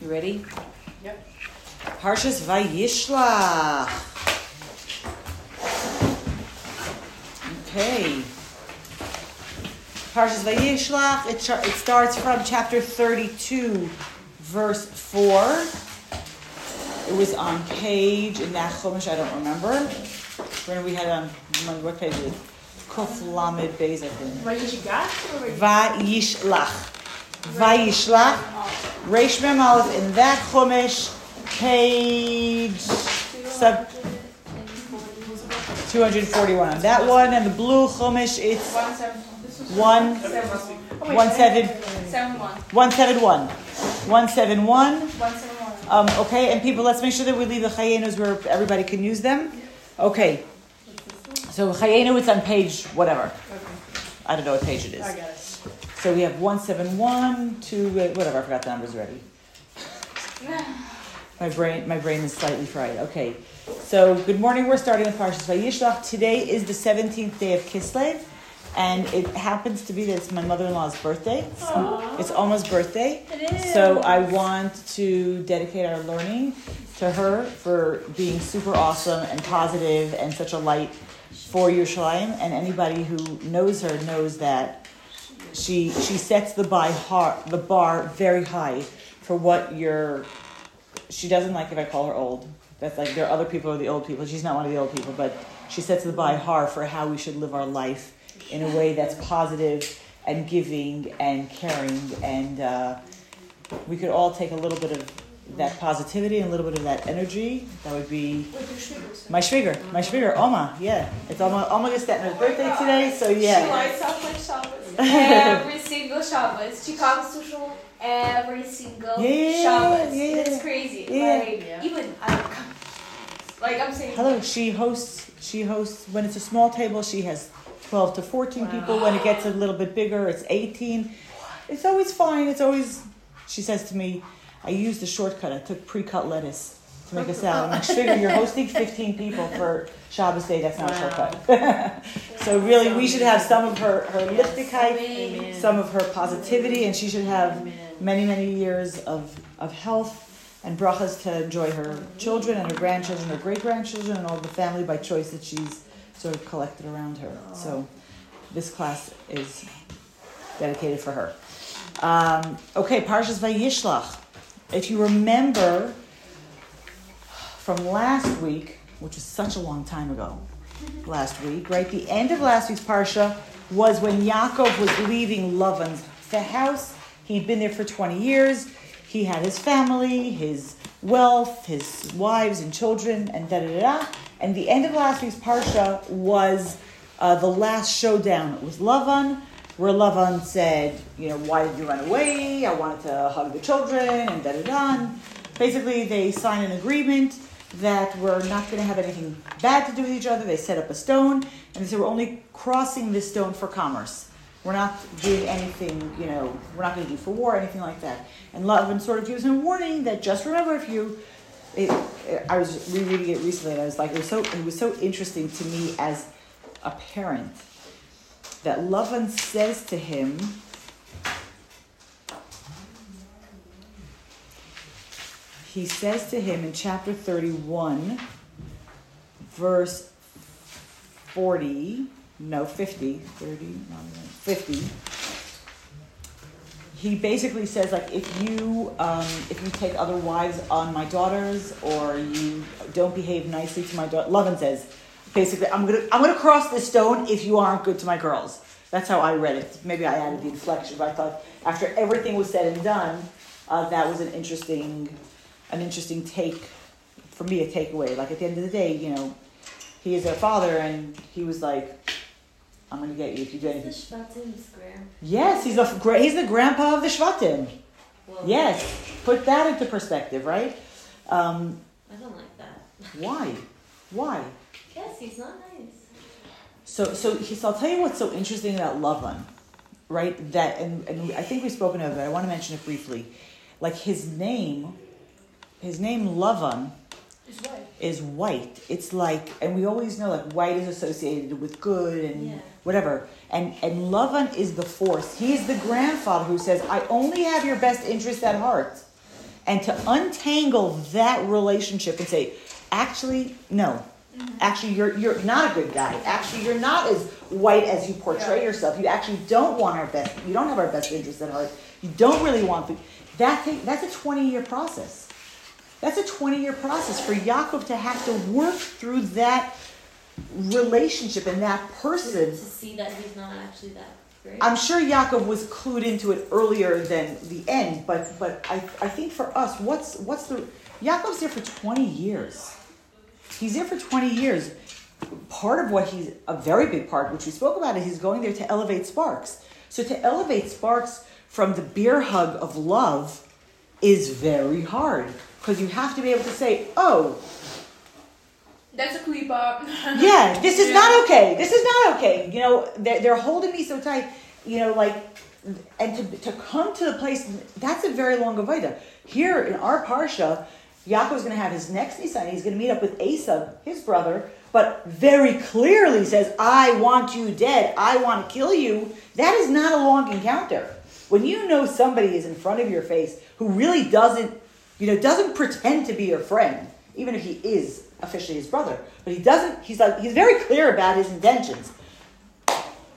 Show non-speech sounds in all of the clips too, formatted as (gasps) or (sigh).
You ready? Yep. Parshas Vayishlach. Okay. Parshas Vayishlach. It, it starts from chapter 32, verse 4. It was on page in that Chumash, I don't remember. When we had it on, on what page is it? Kuf Lamed Beis, I think. Vayishigash Vayishlach. Vayishlach. Reish Mem Aleph in that Chumash, page sub 241 on that one, and the blue Chumash, it's One seven. This was one, seven. Oh, wait, one seven, Seven one. one seven one, one seven one. One seven one. Um, okay, and people, let's make sure that we leave the Chayenos where everybody can use them. Okay, so Chayenu, it's on page whatever. I don't know what page it is. I got it. So we have 171, two, uh, whatever, I forgot the numbers already. (sighs) My brain, my brain is slightly fried. Okay, so good morning. We're starting with Parshas Vayishlach. Today is the 17th day of Kislev, and it happens to be that it's my mother-in-law's birthday. It's, it's almost birthday. It is. So I want to dedicate our learning to her for being super awesome and positive and such a light for Yerushalayim. And anybody who knows her knows that she she sets the by har, the bar very high for what you're. She doesn't like if I call her old. That's like there are other people who are the old people. She's not one of the old people, but she sets the by har for how we should live our life in a way that's positive and giving and caring and. Uh, we could all take a little bit of that positivity and a little bit of that energy. That would be What your sugars? my Schwieger, my Schwieger, Oma. Yeah, it's Oma Oma Gestetner's birthday today, so She yeah. lights up like Shabbos. (laughs) Every single Shabbos. She comes to shul every single Yeah, yeah, Shabbos. yeah, yeah. It's crazy. Yeah. Like, Yeah. even, I, like I'm saying. Hello, she hosts. She hosts when it's a small table. She has twelve to fourteen people. When it gets a little bit bigger, it's eighteen. It's always fine. It's always. She says to me, "I used a shortcut. I took pre-cut lettuce to make a salad." I'm like, "Schwieger, you're (laughs) hosting fifteen people for Shabbos day. That's not a shortcut." (laughs) so really, we should have some of her her Amen. some of her positivity, and she should have many, many years of, of health and brachas to enjoy her children and her grandchildren, her great grandchildren, and all the family by choice that she's sort of collected around her. So this class is dedicated for her. Um, okay, Parshas Vayishlach. If you remember from last week, which was such a long time ago, last week, right? The end of last week's Parsha was when Yaakov was leaving Lavan's house. He'd been there for 20 years. He had his family, his wealth, his wives and children, and da da da. And the end of last week's Parsha was uh, the last showdown. It was Lavan, where Lavan said, you know, why did you run away? I wanted to hug the children, and da da da. Basically, they sign an agreement that we're not going to have anything bad to do with each other. They set up a stone, and they said we're only crossing this stone for commerce. We're not doing anything, you know, we're not going to do for war, anything like that. And Lavan sort of gives him a warning that just remember if you. It, it- I was rereading it recently, and I was like, it was so it was so interesting to me as a parent that Lavan says to him. He says to him in chapter 31, verse 40, no, 50, 30, no, no, 50. He basically says, like, if you um, if you take other wives on my daughters, or you don't behave nicely to my daughter, Lavan says, basically, I'm gonna I'm gonna cross this stone if you aren't good to my girls. That's how I read it. Maybe I added the inflection, but I thought after everything was said and done, uh, that was an interesting an interesting take for me a takeaway. Like at the end of the day, you know, he is their father, and he was like, "I'm gonna get you if you do anything." Yes, he's gra- he's the grandpa of the Shvatim. Well, Yes, put that into perspective, right? Um, I don't like that. (laughs) why? Why? Yes, he's not nice. So, so, he, so I'll tell you what's so interesting about Lavan, right? That, and, and I think we've spoken of it. I want to mention it briefly. Like his name, his name Lavan It's white. is white. It's like, and we always know like white is associated with good and Yeah. whatever. And and Lavan is the force. He's the grandfather who says, "I only have your best interest at heart." and to untangle that relationship and say, actually, no. Mm-hmm. Actually, you're you're not a good guy. Actually, you're not as white as you portray Yeah. yourself. You actually don't want our best. You don't have our best interests at heart. You don't really want the, that. Take, that's a twenty year process. That's a twenty year process for Yaakov to have to work through that relationship and that person to see that he's not actually that great. I'm sure Yaakov was clued into it earlier than the end, but but I, I think for us, what's what's the Yaakov's there for 20 years. He's there for 20 years. Part of what he's a very big part, which we spoke about, is he's going there to elevate Sparks. So to elevate Sparks from the beer hug of love is very hard because you have to be able to say, oh, That's a clip up. (laughs) yeah, this is not okay. This is not okay. You know, they're, they're holding me so tight. You know, like, and to, to come to the place, that's a very long avodah. Here in our parsha, Yaakov's going to have his next nisayon. He's going to meet up with Esav, his brother, but very clearly says, I want you dead. I want to kill you. That is not a long encounter. When you know somebody is in front of your face who really doesn't, you know, doesn't pretend to be your friend, even if he is officially his brother, but he doesn't, he's like, he's very clear about his intentions.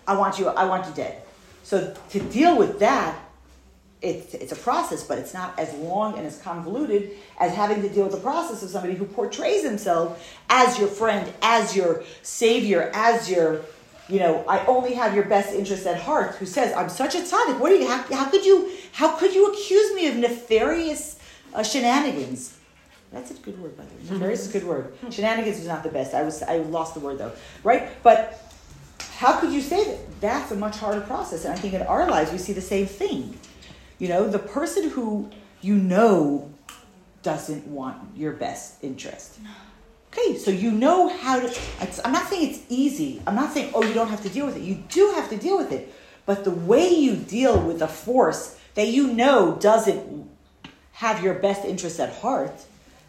I want you, I want you dead. So to deal with that, it's, it's a process, but it's not as long and as convoluted as having to deal with the process of somebody who portrays himself as your friend, as your savior, as your, you know, I only have your best interest at heart. Who says, "I'm such a tzaddik. What do you? How, how could you? How could you accuse me of nefarious uh, shenanigans?" That's a good word, by the way. Nefarious is a good word. Shenanigans is not the best. I was I lost the word though, right? But how could you say that? That's a much harder process. And I think in our lives we see the same thing. You know, the person who you know doesn't want your best interest. Okay, so you know how to. I'm not saying it's easy. I'm not saying, oh, you don't have to deal with it. You do have to deal with it. But the way you deal with a force that you know doesn't have your best interest at heart,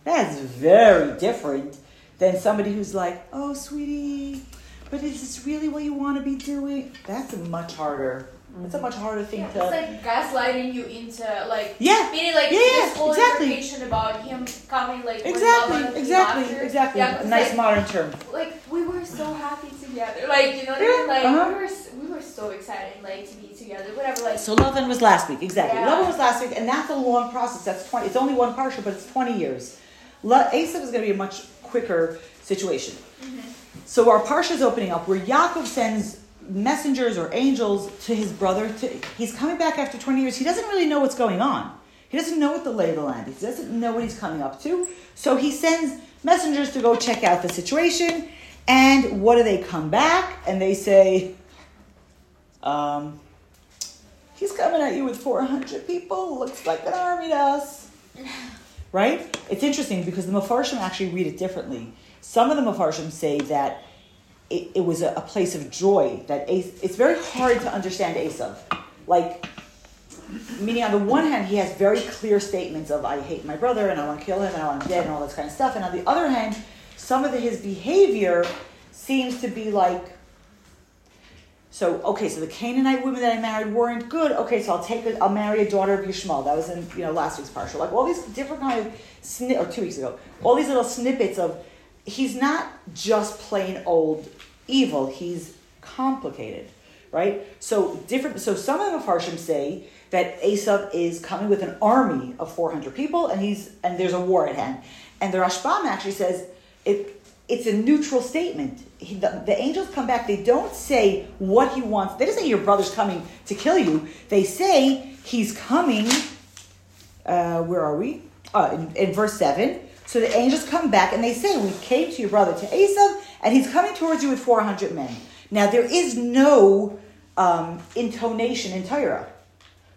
that's very different than somebody who's like, oh, sweetie, but is this really what you want to be doing? That's much harder. It's a much harder thing Yeah, it's like gaslighting you into like Yeah, meaning like Yeah, this whole exactly. information about him coming like Exactly, exactly, after. exactly. Yeah, nice like, modern term. like we were so happy together. Like you know what I mean? Like uh-huh. we were we were so excited like to be together. Whatever. Like So Lavan was last week, exactly. Yeah. Lavan was last week, and that's a long process. That's twenty. It's only one parsha, but it's twenty years. La, Esav is going to be a much quicker situation. So our parsha is opening up where Yaakov sends messengers or angels to his brother. To, he's coming back after twenty years. He doesn't really know what's going on. He doesn't know what the lay of the land is. He doesn't know what he's coming up to. So he sends messengers to go check out the situation. And what do they come back? And they say, um, he's coming at you with 400 people. Looks like an army to us. Right? It's interesting because the Mepharshim actually read it differently. Some of the Mepharshim say that it, it was a, a place of joy. That it's very hard to understand Esav. Like, meaning on the one hand, he has very clear statements of "I hate my brother" and "I want to kill him" and "I want him dead" and all this kind of stuff. And on the other hand, some of the, his behavior seems to be like so okay, so the Canaanite women that I married weren't good. Okay, so I'll take a, I'll marry a daughter of Yishmael. That was in you know last week's parsha. Like all these different kind of snip or two weeks ago, all these little snippets of he's not just plain old evil. He's complicated, right? So different. So some of the Mepharshim say that Esav is coming with an army of four hundred people, and he's and there's a war at hand. And the Rashbam actually says it. It's a neutral statement. He, the, the angels come back. They don't say what he wants. They don't say your brother's coming to kill you. They say he's coming. Uh, where are we? Uh, in, in verse seven. So the angels come back and they say, "We came to your brother to Esav, and he's coming towards you with four hundred men." Now there is no um, intonation in Torah,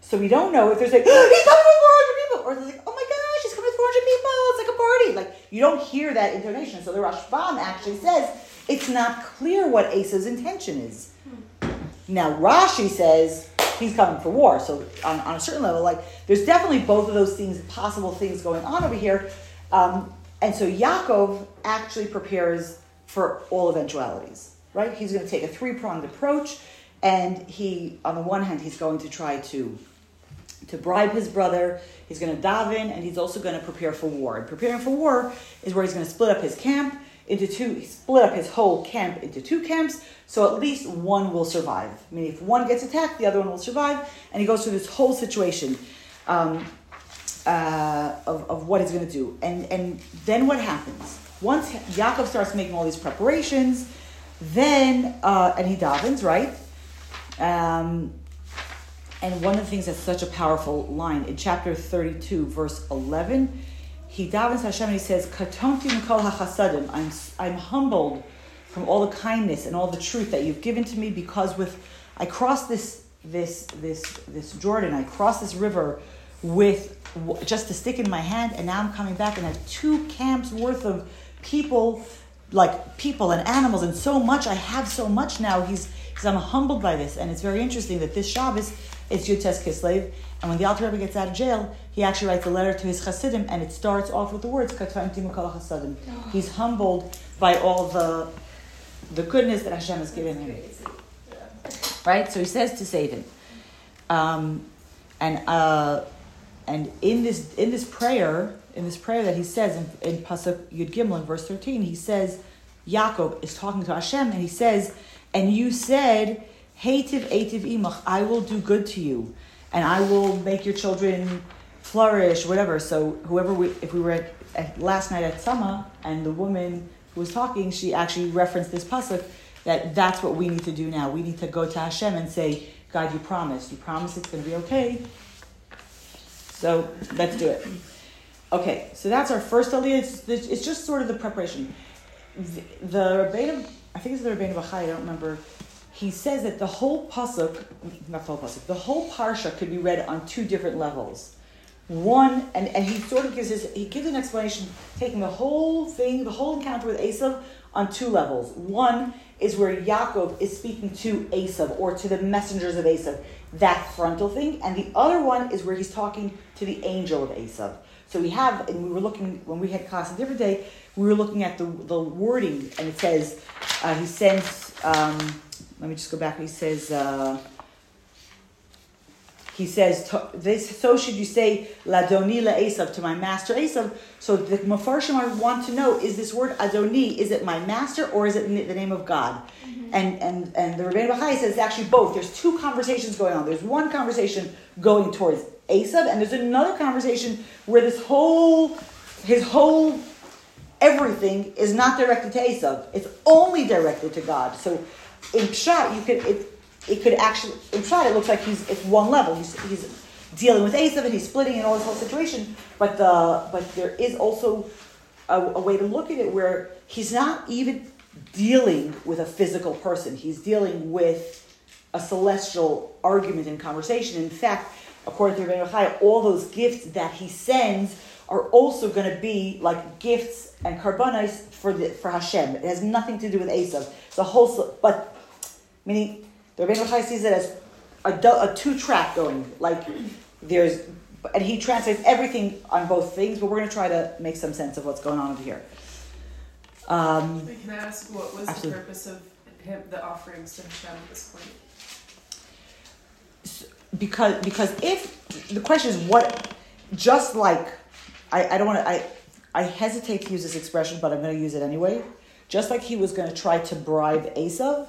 so we don't know if there's like (gasps) he's coming with four hundred people, or they're like, "Oh my gosh, he's coming with four hundred people! It's like a party!" Like you don't hear that intonation. So the Rashbam actually says it's not clear what Esav's intention is. Now Rashi says he's coming for war. So on, on a certain level, like there's definitely both of those things, possible things going on over here. Um, and so Yaakov actually prepares for all eventualities, right? He's going to take a three pronged approach, and he, on the one hand, he's going to try to to bribe his brother. He's going to daven, and he's also going to prepare for war. And preparing for war is where he's going to split up his camp into two. Split up his whole camp into two camps, so at least one will survive. I mean, if one gets attacked, the other one will survive. And he goes through this whole situation. Um, uh, of, of what he's going to do. And, and then what happens? Once Yaakov starts making all these preparations, then, uh, and he davens, right? Um, and one of the things that's such a powerful line in chapter 32, verse 11, he davens Hashem and he says, hachasadim, I'm, I'm humbled from all the kindness and all the truth that you've given to me because with, I crossed this, this, this, this Jordan, I crossed this river with just a stick in my hand, and now I'm coming back and I have two camps worth of people, like people and animals, and so much. I have so much now. He's, because I'm humbled by this, and it's very interesting that this Shabbos is Yud Tes Kislev, and when the Alter Rebbe gets out of jail, he actually writes a letter to his Hasidim, and it starts off with the words Chasadim. He's humbled by all the the goodness that Hashem has given him. Right, so he says to Satan, um, and. Uh, and in this in this prayer, in this prayer that he says in, in Pasuk Yud Gimel in verse 13, he says, Yaakov is talking to Hashem and he says, and you said, Hativ Ativ Imach, I will do good to you, and I will make your children flourish, whatever. So whoever we if we were at, at last night at Sama and the woman who was talking, she actually referenced this pasuk that that's what we need to do now. We need to go to Hashem and say, God, you promised. You promised it's going to be okay. So let's do it. Okay, so that's our first aliyah. It's, it's just sort of the preparation. The, the I think it's the Rebbeinu Bachai, I don't remember. He says that the whole pasuk, not the whole pasuk, the whole parsha could be read on two different levels. One, and, and he sort of gives his, he gives an explanation, taking the whole thing, the whole encounter with Esav on two levels. One is where Yaakov is speaking to Esav or to the messengers of Esav that frontal thing, and the other one is where he's talking to the angel of Esav. So we have, and we were looking when we had class a different day. We were looking at the the wording, and it says uh, he sends. Um, let me just go back. He says. Uh, he says, this, so should you say, Ladoni Esav, to my master Esav. So the Mefarshim want to know, is this word Adoni, is it my master or is it the name of God? Mm-hmm. And, and, and the Rebbeinu Bachai says it's actually both. There's two conversations going on. There's one conversation going towards Esav, and there's another conversation where this whole, his whole everything is not directed to Esav. It's only directed to God. So in Pshat, you could, it, it could actually, in Pshat, it looks like he's it's one level. He's, he's dealing with Esav and he's splitting and all this whole situation. But the but there is also a, a, way to look at it where he's not even dealing with a physical person. He's dealing with a celestial argument and conversation. In fact, according to Rabbi Chai, all those gifts that he sends are also going to be like gifts and karbanis for the, for Hashem. It has nothing to do with Esav. It's a whole, but meaning the Rebbeinu Chai sees it as a, a two track going. Like there's, and he translates everything on both things. But we're going to try to make some sense of what's going on over here. Um, Can I ask what was absolutely. the purpose of him, the offerings to Hashem at this point? Because because if the question is what, just like I, I don't want to I I hesitate to use this expression, but I'm going to use it anyway. Just like he was going to try to bribe Esav,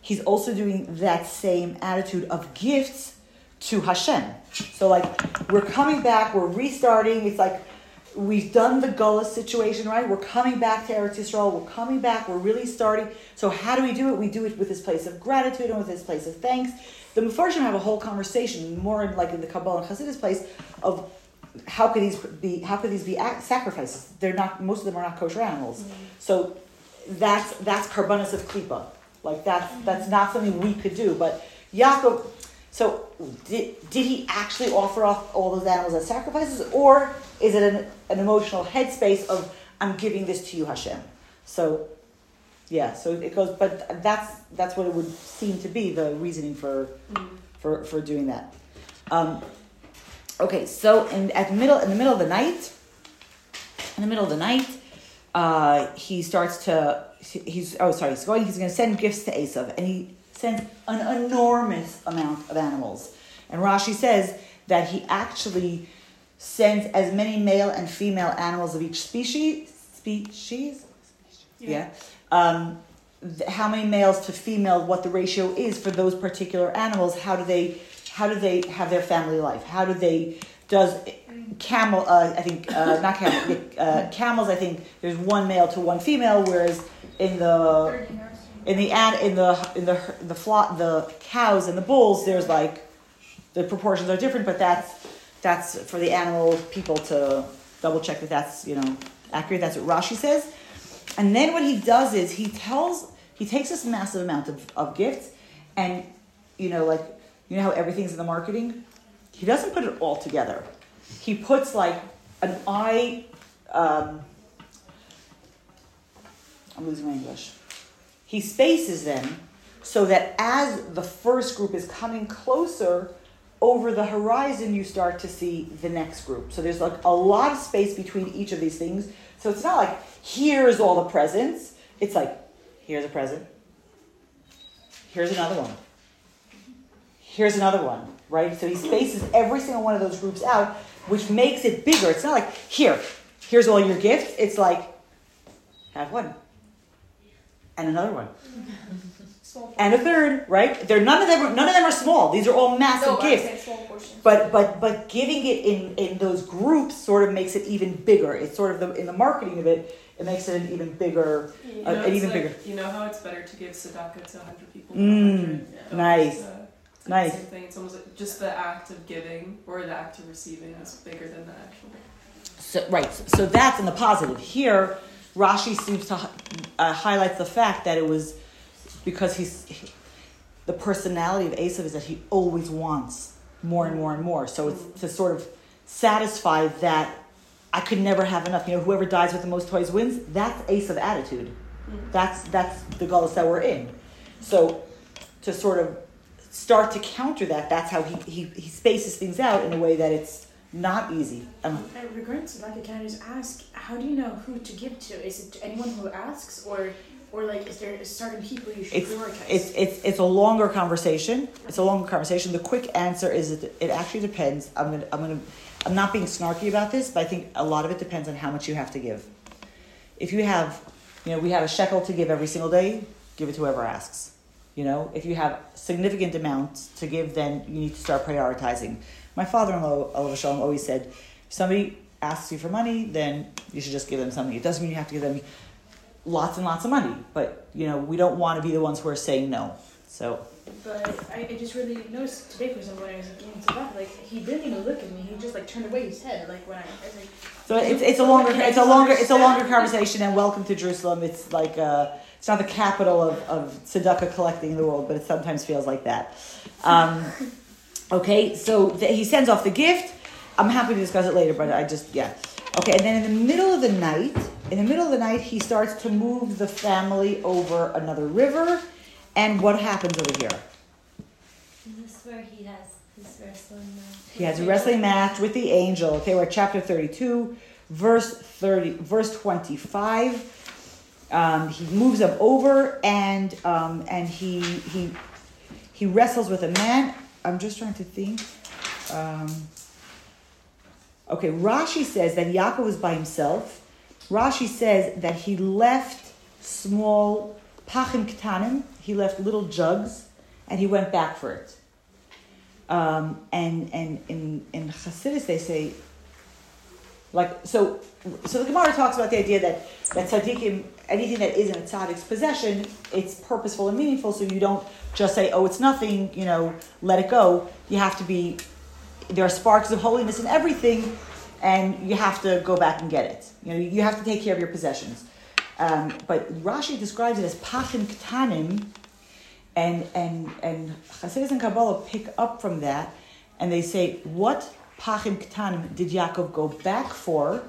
he's also doing that same attitude of gifts to Hashem. So like we're coming back, we're restarting. It's like we've done the golah situation, right? We're coming back to Eretz Yisrael. We're coming back. We're really starting. So how do we do it? We do it with this place of gratitude and with this place of thanks. The Mefarshim have a whole conversation, more like in the Kabbalah and Hasidus place, of how could these be how could these be sacrifices? They're not. Most of them are not kosher animals. Mm-hmm. So that's that's karbanis of klipa. Like that's that's not something we could do. But Yaakov, so did, did he actually offer off all those animals as sacrifices, or is it an, an emotional headspace of I'm giving this to you, Hashem? So yeah, so it goes, but that's that's what it would seem to be the reasoning for mm. for for doing that. Um, okay, so in at the middle in the middle of the night, in the middle of the night, uh, he starts to he's oh sorry he's going he's going to send gifts to Esav and he sends an enormous amount of animals and Rashi says that he actually sends as many male and female animals of each species species yeah, Um, th- how many males to female what the ratio is for those particular animals how do they how do they have their family life? How do they does camel uh, i think uh, not camel uh, camels i think there's one male to one female whereas in the in the ad in the in the the flock the cows and the bulls there's like the proportions are different but that's that's for the animal people to double check that that's you know accurate. That's what rashi says and then what he does is he tells he takes this massive amount of, of gifts and you know like you know how everything's in the marketing? He doesn't put it all together. He puts like an eye um, i'm losing my english. He spaces them so that as the first group is coming closer over the horizon you start to see the next group. So there's like a lot of space between each of these things. So it's not like here's all the presents. It's like here's a present. Here's another one. Here's another one right? So he spaces every single one of those groups out which makes it bigger. It's not like here here's all your gifts. It's like have one and another one and a third, right? They're none of them. Are, none of them are small. These are all massive No, gifts. But but but giving it in in those groups sort of makes it even bigger. It's sort of the in the marketing of it, it makes it an even bigger. You Uh, know, an even like, bigger. You know how it's better to give tzedakah to 100 people Mm, 100? Yeah. nice. It's, uh, it's Nice. The same thing. It's almost like just the act of giving or the act of receiving is bigger than the actual. So, right. So that's in the positive. Here, Rashi seems to uh, highlight the fact that it was because he's he, the personality of Esav is that he always wants more and more and more. So it's to sort of satisfy that I could never have enough. You know, whoever dies with the most toys wins. That's Esav attitude. That's that's the goals that we're in. So to sort of start to counter that, that's how he, he, he spaces things out in a way that it's not easy. Um, Uh, regarding Tzedakah, can just ask, how do you know who to give to? Is it to anyone who asks, or, or like, is there certain people you should it's, prioritize? it's it's it's a longer conversation. It's a longer conversation. The quick answer is that it actually depends. I'm gonna I'm gonna I'm not being snarky about this, but I think a lot of it depends on how much you have to give. If you have, you know, we have a shekel to give every single day, give it to whoever asks. You know, if you have significant amounts to give, then you need to start prioritizing. My father-in-law, olav hashalom, always said, if somebody asks you for money, then you should just give them something. It doesn't mean you have to give them lots and lots of money, but you know, we don't want to be the ones who are saying no. So But I, I just really noticed today, for example, when I was giving Tzedakah, like, he didn't even look at me. He just, like, turned away his head, like, when I, I was like, So it's it's a longer it's a longer it's a longer conversation. And welcome to Jerusalem. It's like uh, it's not the capital of of tzedakah collecting in the world, but it sometimes feels like that. Um, okay, so th- he sends off the gift. I'm happy to discuss it later, but I just yeah. Okay, and then in the middle of the night, in the middle of the night, he starts to move the family over another river. And what happens over here? this where he has his wrestling match? He has a wrestling match with the angel. Okay, we're at chapter 32, verse 30, verse 25. Um, he moves them over and um, and he he he wrestles with a man. I'm just trying to think. Um, okay, Rashi says that Yaakov was by himself. Rashi says that he left small pachim ketanim. He left little jugs, and he went back for it. Um, and and in in Hasidus they say, like so. So the Gemara talks about the idea that that tzaddikim, anything that isn't a tzaddik's possession, it's purposeful and meaningful. So you don't just say, "Oh, it's nothing," you know, let it go. You have to be. There are sparks of holiness in everything, and you have to go back and get it. You know, you have to take care of your possessions. Um, but Rashi describes it as pachim ketanim, and and and Hasidus and Kabbalah pick up from that, and they say, what pachim ketanim did Yaakov go back for?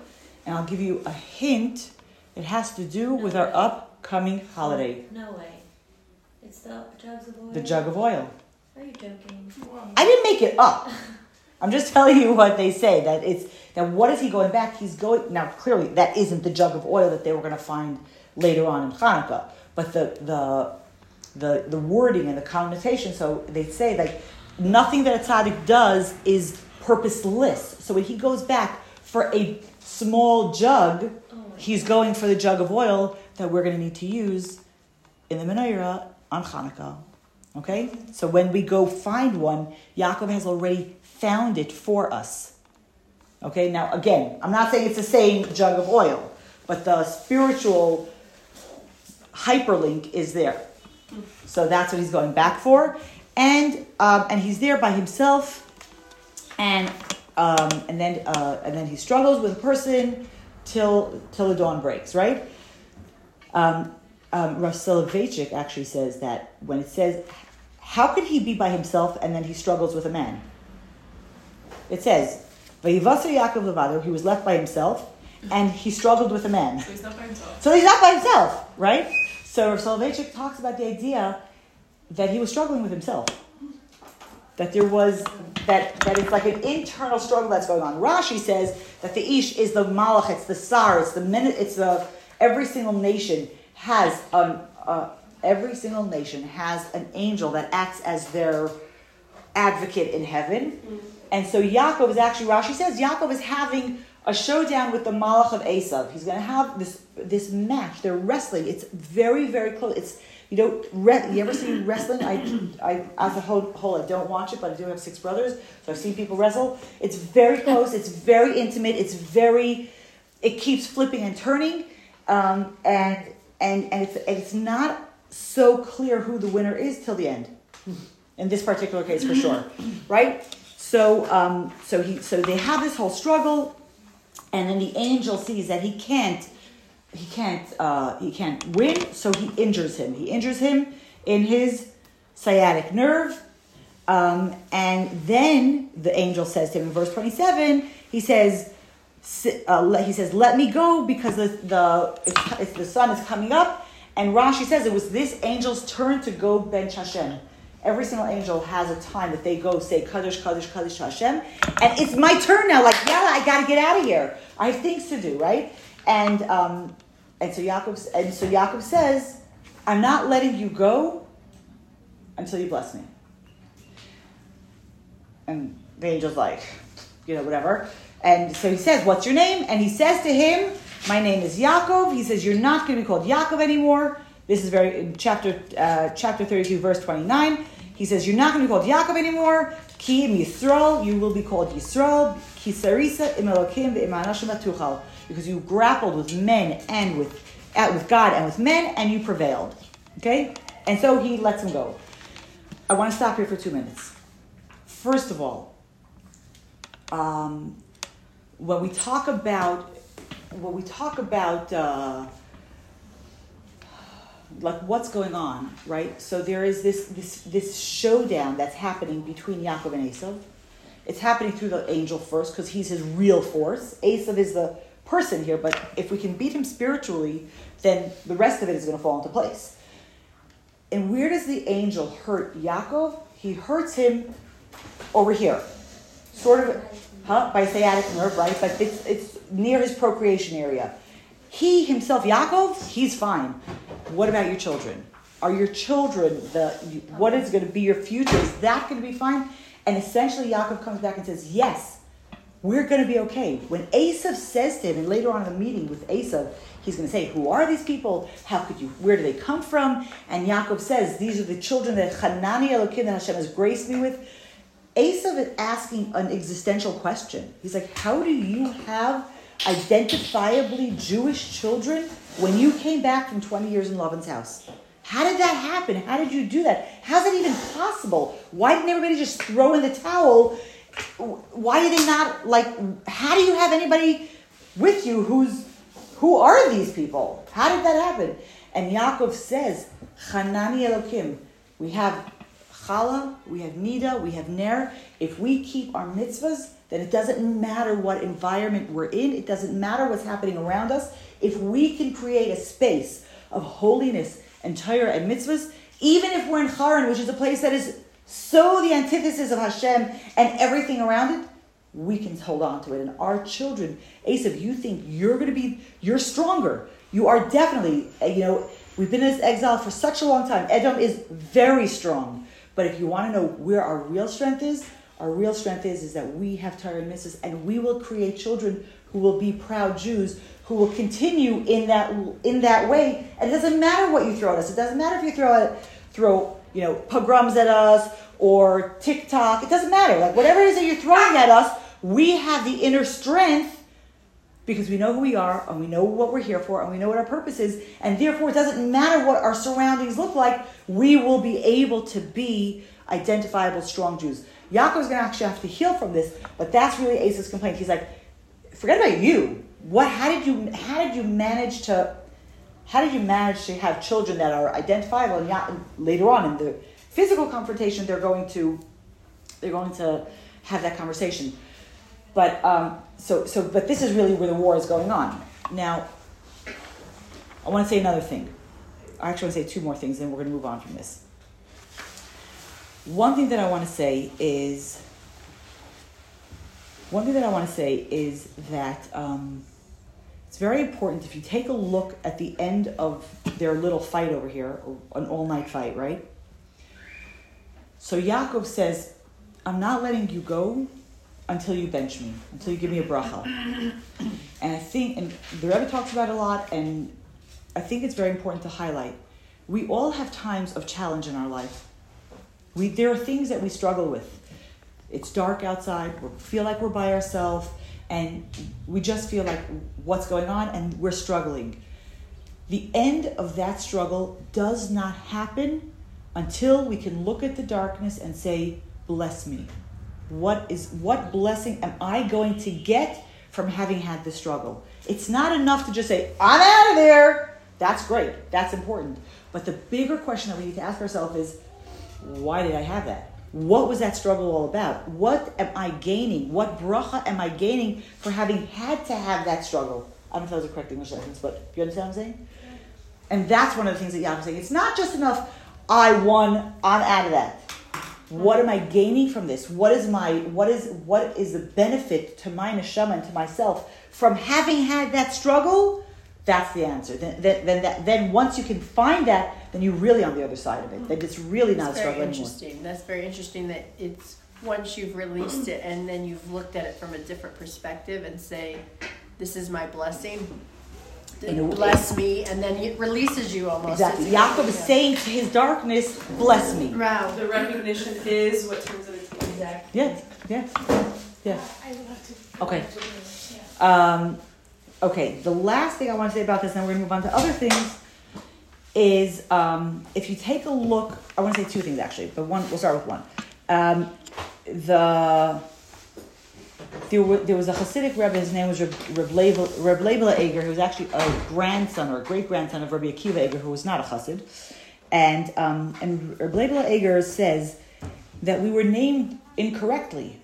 And I'll give you a hint. It has to do with our upcoming holiday, No way. It's the jugs of oil. the jug of oil. Are you joking? I didn't make it up. (laughs) I'm just telling you what they say. That it's that. What is he going back? He's going now. Clearly, that isn't the jug of oil that they were going to find later on in Hanukkah. But the the the the wording and the connotation. So they say like nothing that a tzaddik does is purposeless. So when he goes back for a small jug, he's going for the jug of oil that we're going to need to use in the menorah on Hanukkah. Okay? So when we go find one, Yaakov has already found it for us. Okay? Now, again, I'm not saying it's the same jug of oil, but the spiritual hyperlink is there. So that's what he's going back for. And, um, and he's there by himself. And, um, and, then, uh, and then he struggles with a person till, till the dawn breaks, right? Um, um, Rav Soloveitchik actually says that when it says, how could he be by himself and then he struggles with a man? It says, Yaakov Levado, he was left by himself and he struggled with a man. So he's not by himself. So he's not by himself, right? So Rav Soloveitchik talks about the idea that he was struggling with himself. That there was that that it's like an internal struggle that's going on. Rashi says that the ish is the malach, it's the sar, it's the minute, it's the every single nation has an uh, every single nation has an angel that acts as their advocate in heaven. And so Yaakov is actually Rashi says Yaakov is having a showdown with the Malach of Esav. He's going to have this this match. They're wrestling. It's very very close. It's you know re- you ever see wrestling? I I as a whole, whole I don't watch it, but I do have six brothers, so I've seen people wrestle. It's very close. It's very intimate. It's very it keeps flipping and turning, um, and and and it's it's not so clear who the winner is till the end. In this particular case, for sure, (laughs) right? So um, so he so they have this whole struggle and then the angel sees that he can't he can't uh, he can't win so he injures him. He injures him in his sciatic nerve um, and then the angel says to him in verse 27 he says uh, he says let me go because the, the, it's, it's, the sun is coming up. And rashi says it was this angel's turn to go ben hashem Every single angel has a time that they go say Kaddish, Kaddish, Kaddish to Hashem, and it's my turn now. Like, yeah, I got to get out of here. I have things to do, right? And um, and so Yaakov and so Yaakov says, "I'm not letting you go until you bless me." And the angel's like, you know, whatever. And so he says, "What's your name?" And he says to him, "My name is Yaakov." He says, "You're not going to be called Yaakov anymore." This is very chapter uh, chapter 32, verse 29. He says, You're not going to be called Yaakov anymore. Ki Yisrael, you will be called Yisrael. Ki sarisa im Elokim ve'im. Because you grappled with men and with uh, with God and with men, and you prevailed. Okay? And so he lets him go. I want to stop here for two minutes. First of all, um, when we talk about when we talk about uh, like what's going on, right? So there is this this this showdown that's happening between Yaakov and Esav. It's happening through the angel first because he's his real force. Esav is the person here, but if we can beat him spiritually, then the rest of it is going to fall into place. And where does the angel hurt Yaakov? He hurts him over here, sort of, huh? By sciatic nerve, right? But it's it's near his procreation area. He himself, Yaakov, he's fine. What about your children? Are your children the what is going to be your future? Is that going to be fine? And essentially, Yaakov comes back and says, "Yes, we're going to be okay." When Esav says to him, and later on in the meeting with Esav, he's going to say, "Who are these people? How could you? Where do they come from?" And Yaakov says, "These are the children that Hanani Elokim that Hashem has graced me with." Esav is asking an existential question. He's like, "How do you have identifiably Jewish children when you came back from 20 years in Lavan's house? How did that happen? How did you do that? How's that even possible? Why didn't everybody just throw in the towel? Why are they not like? How do you have anybody with you who's who are these people? How did that happen? And Yaakov says, Hanani Elokim. We have Chala, we have Nida, we have Ner. If we keep our mitzvahs, then it doesn't matter what environment we're in, it doesn't matter what's happening around us. If we can create a space of holiness and Torah and mitzvahs, even if we're in Haran, which is a place that is so the antithesis of Hashem and everything around it, we can hold on to it. And our children, Esav, you think you're going to be, you're stronger. You are definitely, uh, you know, we've been in this exile for such a long time. Edom is very strong. But if you want to know where our real strength is, Our real strength is is that we have Torah and mitzvahs, and we will create children who will be proud Jews who will continue in that in that way. And it doesn't matter what you throw at us. It doesn't matter if you throw it, throw you know pogroms at us or TikTok. It doesn't matter. Like whatever it is that you're throwing at us, we have the inner strength because we know who we are and we know what we're here for and we know what our purpose is. And therefore, it doesn't matter what our surroundings look like, we will be able to be identifiable, strong Jews. Yaakov's going to actually have to heal from this, but that's really Esav's complaint. He's like, forget about you. What? How did you? How did you manage to? How did you manage to have children that are identifiable? And yeah, later on in the physical confrontation, they're going to, they're going to have that conversation. But um, so so, but this is really where the war is going on now. I want to say another thing. I actually want to say two more things, and we're going to move on from this. One thing that I want to say is one thing that I want to say is that um, it's very important if you take a look at the end of their little fight over here, an all night fight, right? So Yaakov says, I'm not letting you go until you bench me, until you give me a bracha. And I think, and the Rebbe talks about a lot, and I think it's very important to highlight. We all have times of challenge in our life. We, there are things that we struggle with. It's dark outside, we feel like we're by ourselves, and we just feel like what's going on, and we're struggling. The end of that struggle does not happen until we can look at the darkness and say, Bless me. What is what blessing am I going to get from having had the struggle? It's not enough to just say, I'm out of there. That's great. That's important. But the bigger question that we need to ask ourselves is, why did I have that? What was that struggle all about? What am I gaining? What bracha am I gaining for having had to have that struggle? I don't know if that was a correct English sentence, but you understand what I'm saying? And that's one of the things that Yaakov's saying. It's not just enough, I won, I'm out of that. What am I gaining from this? What is my what is what is the benefit to my neshama and to myself from having had that struggle? That's the answer. Then, then, then, that, then once you can find that, then you're really on the other side of it. Then it's really not That's a struggle anymore. interesting. That's very interesting that it's once you've released it and then you've looked at it from a different perspective and say, "This is my blessing." In Bless me, and then it releases you almost. Exactly. It's- Yaakov is yeah. saying to his darkness, "Bless me." Wow. The recognition is what turns it into exact. Yeah, yeah, yeah. I love to. Okay. Um, okay, the last thing I want to say about this, and then we're going to move on to other things, is um, if you take a look, I want to say two things actually, but one, we'll start with one. Um, the there, wa- there was a Hasidic Rebbe, his name was Reb, Reb, Leibel, Reb Eger, who was actually a grandson or a great grandson of Rabbi Akiva Eger, who was not a Hasid. And, um, and Reb Leibel Eger says that we were named incorrectly.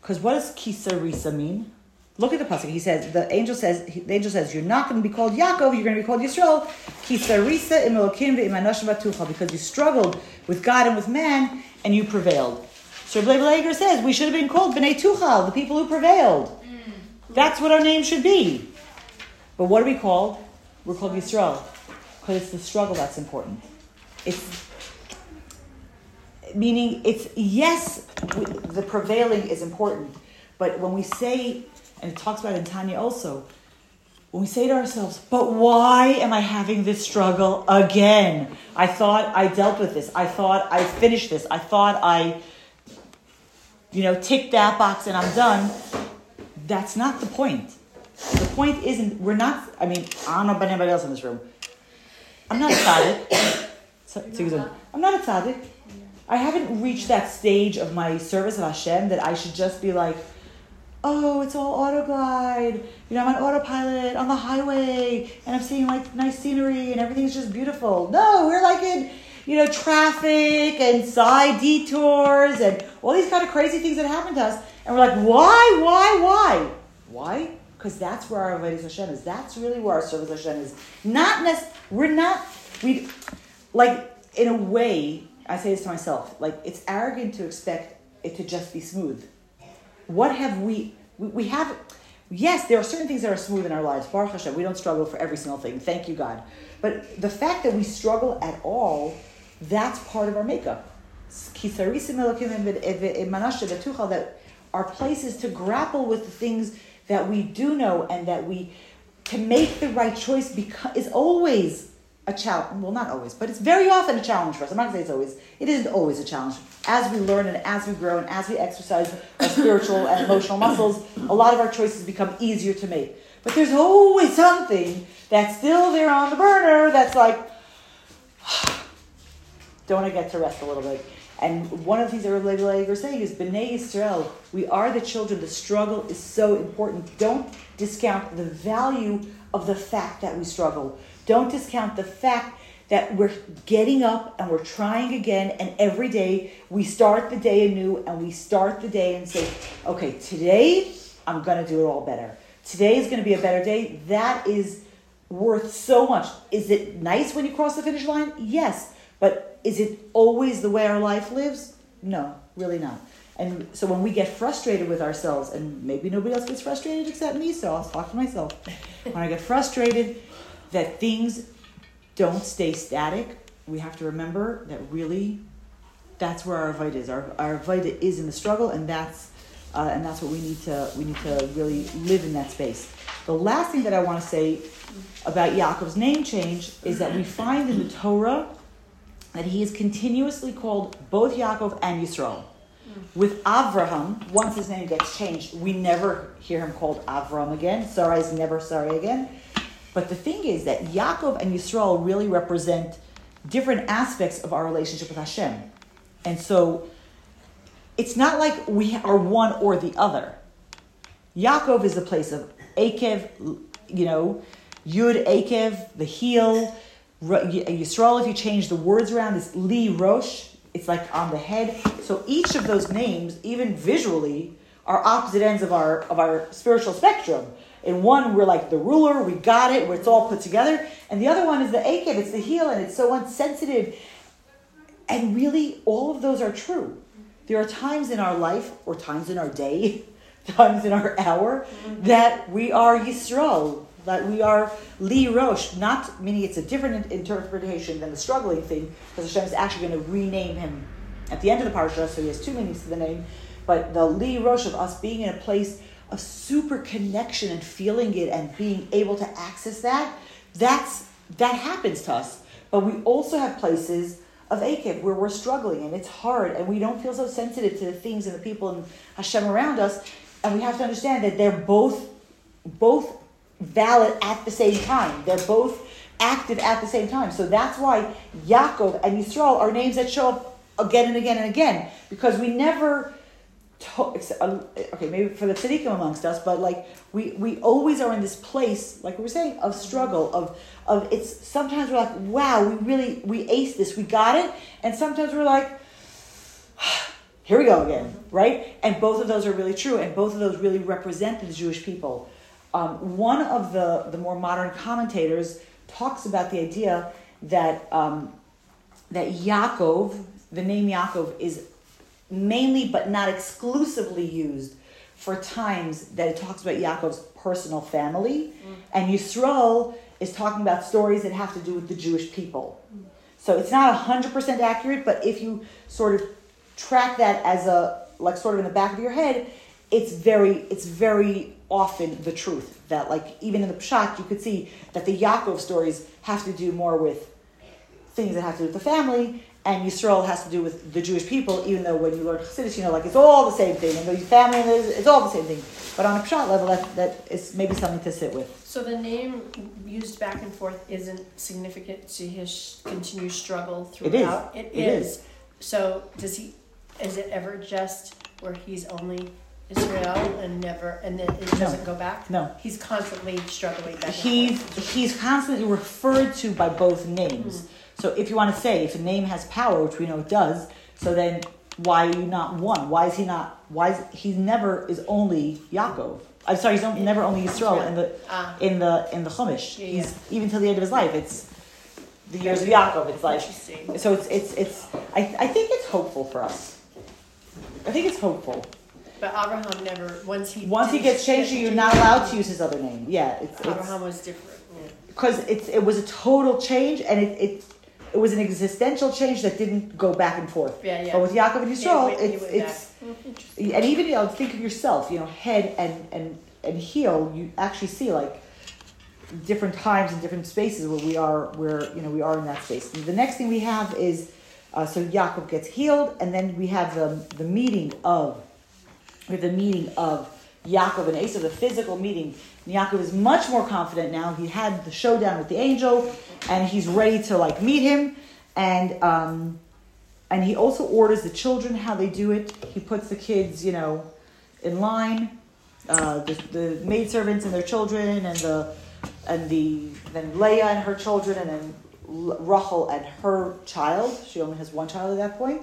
Because what does Kisarisa mean? Look at the pasuk. He says the angel says the angel says you're not going to be called Yaakov. You're going to be called Yisrael. Kisarisa im Elokim ve'imanoshim because you struggled with God and with man and you prevailed. So Rabbi Lager says we should have been called Bnei Tuchal, the people who prevailed. Mm. That's what our name should be. But what are we called? We're called Yisrael because it's the struggle that's important. It's meaning it's yes, the prevailing is important, but when we say, and it talks about in Tanya also, when we say to ourselves, but why am I having this struggle again? I thought I dealt with this. I thought I finished this. I thought I, you know, ticked that box and I'm done. That's not the point. The point isn't, we're not, I mean, I don't know about anybody else in this room. I'm not a tzaddik. (coughs) I'm not a tzaddik. I haven't reached that stage of my service of Hashem that I should just be like, oh, it's all autoglide. You know, I'm on autopilot on the highway and I'm seeing like nice scenery and everything's just beautiful. No, we're like in, you know, traffic and side detours and all these kind of crazy things that happen to us. And we're like, why, why, why? Why? Because that's where our Avodah Hashem is. That's really where our service Hashem is. Not nec- we're not, we, like, in a way, I say this to myself, like, it's arrogant to expect it to just be smooth what have we, we, have, yes, there are certain things that are smooth in our lives. Baruch Hashem, we don't struggle for every single thing. Thank you, God. But the fact that we struggle at all, that's part of our makeup. that are places to grapple with the things that we do know and that we to make the right choice because is always a challenge. Well, not always, but it's very often a challenge for us. I'm not gonna say it's always. It isn't always a challenge. As we learn and as we grow and as we exercise our spiritual and emotional muscles, a lot of our choices become easier to make. But there's always something that's still there on the burner that's like, (sighs) don't I get to rest a little bit? And one of the things that Rabbi Leger is saying is, B'nai Yisrael, we are the children. The struggle is so important. Don't discount the value of the fact that we struggle. Don't discount the fact that we're getting up and we're trying again, and every day we start the day anew and we start the day and say, okay, today I'm going to do it all better. Today is going to be a better day. That is worth so much. Is it nice when you cross the finish line? Yes. But is it always the way our life lives? No, really not. And so when we get frustrated with ourselves, and maybe nobody else gets frustrated except me, so I'll talk to myself. when I get frustrated that things don't stay static, we have to remember that really that's where our vita is. Our, our vita is in the struggle, and that's uh, and that's what we need to we need to really live in that space. The last thing that I want to say about Yaakov's name change is that we find in the Torah that he is continuously called both Yaakov and Yisrael. With Avraham, once his name gets changed, we never hear him called Avram again. Sarai is never Sarai again. But the thing is that Yaakov and Yisrael really represent different aspects of our relationship with Hashem. And so it's not like we are one or the other. Yaakov is the place of Akev, you know, Yud Akev, the heel. Yisrael, if you change the words around, is Li Rosh. It's like on the head. So each of those names, even visually, are opposite ends of our of our spiritual spectrum. In one, we're like the ruler, we got it, where it's all put together. And the other one is the Akev, it's the heel, and it's so insensitive. And really, all of those are true. There are times in our life, or times in our day, (laughs) times in our hour, that we are Yisrael, that we are Li Rosh, not meaning it's a different interpretation than the struggling thing, because Hashem is actually going to rename him at the end of the parasha, so he has two meanings to the name. But the Li Rosh of us being in a place of super connection and feeling it and being able to access that, that's that happens to us. But we also have places of Akev where we're struggling and it's hard and we don't feel so sensitive to the things and the people and Hashem around us. And we have to understand that they're both both valid at the same time. They're both active at the same time. So that's why Yaakov and Yisrael are names that show up again and again and again because we never okay, maybe for the tzaddikim amongst us, but like we we always are in this place, like we were saying, of struggle, of of it's. Sometimes we're like, wow, we really we aced this, we got it, and sometimes we're like, (sighs) here we go again, right? And both of those are really true, and both of those really represent the Jewish people. Um, one of the the more modern commentators talks about the idea that um, that Yaakov, the name Yaakov, is mainly but not exclusively used for times that it talks about Yaakov's personal family, mm. and Yisrael is talking about stories that have to do with the Jewish people. Mm. So it's not 100% accurate, but if you sort of track that as a, like sort of in the back of your head, it's very, it's very often the truth. That like even in the Pshat, you could see that the Yaakov stories have to do more with things that have to do with the family, and Yisrael has to do with the Jewish people, even though when you learn Chassidus, you know, like it's all the same thing, and the family, it's all the same thing. But on a pshat level, that, that is maybe something to sit with. So the name used back and forth isn't significant to his continued struggle throughout. It is. It, it is. is. So does he? Is it ever just where he's only Israel and never, and then it doesn't no. go back? No. He's constantly struggling back. He's he's constantly referred to by both names. Mm-hmm. So if you want to say if a name has power, which we know it does, so then why are you not one? Why is he not? Why is he never is only Yaakov? I'm sorry, he's never only Yisrael in the uh, in the in the Chumash. Yeah, he's yeah. even till the end of his life. It's the years of Yaakov. It's like so. It's it's it's. I I think it's hopeful for us. I think it's hopeful. But Abraham never once he once he gets changed, you're not allowed to use his other name. Yeah, it's Abraham was different because it's it was a total change and it, it it was an existential change that didn't go back and forth. Yeah, yeah. But with Yaakov and Yeah, Yisrael, he it's it's back. And even you know think of yourself, you know, head and and and heel. You actually see like different times and different spaces where we are where you know we are in that space. And the next thing we have is uh, so Yaakov gets healed, and then we have the the meeting of we have the meeting of Yaakov and Esau, the physical meeting. And Yaakov is much more confident now. He had the showdown with the angel, and he's ready to like meet him. And um, and he also orders the children how they do it. He puts the kids, you know, in line. Uh, the the maidservants and their children, and the and the then Leah and her children, and then Rachel and her child. She only has one child at that point.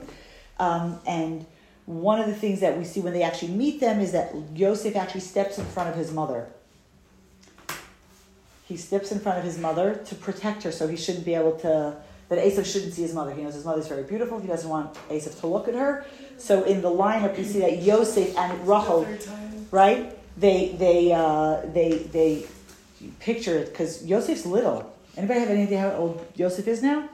Um, and one of the things that we see when they actually meet them is that Yosef actually steps in front of his mother. He steps in front of his mother to protect her, so he shouldn't be able to. That Esav shouldn't see his mother. He knows his mother's very beautiful. He doesn't want Esav to look at her. So in the lineup, you see that Yosef and Rachel right? They they uh, they they picture it because Yosef's little. Anybody have any idea how old Yosef is now?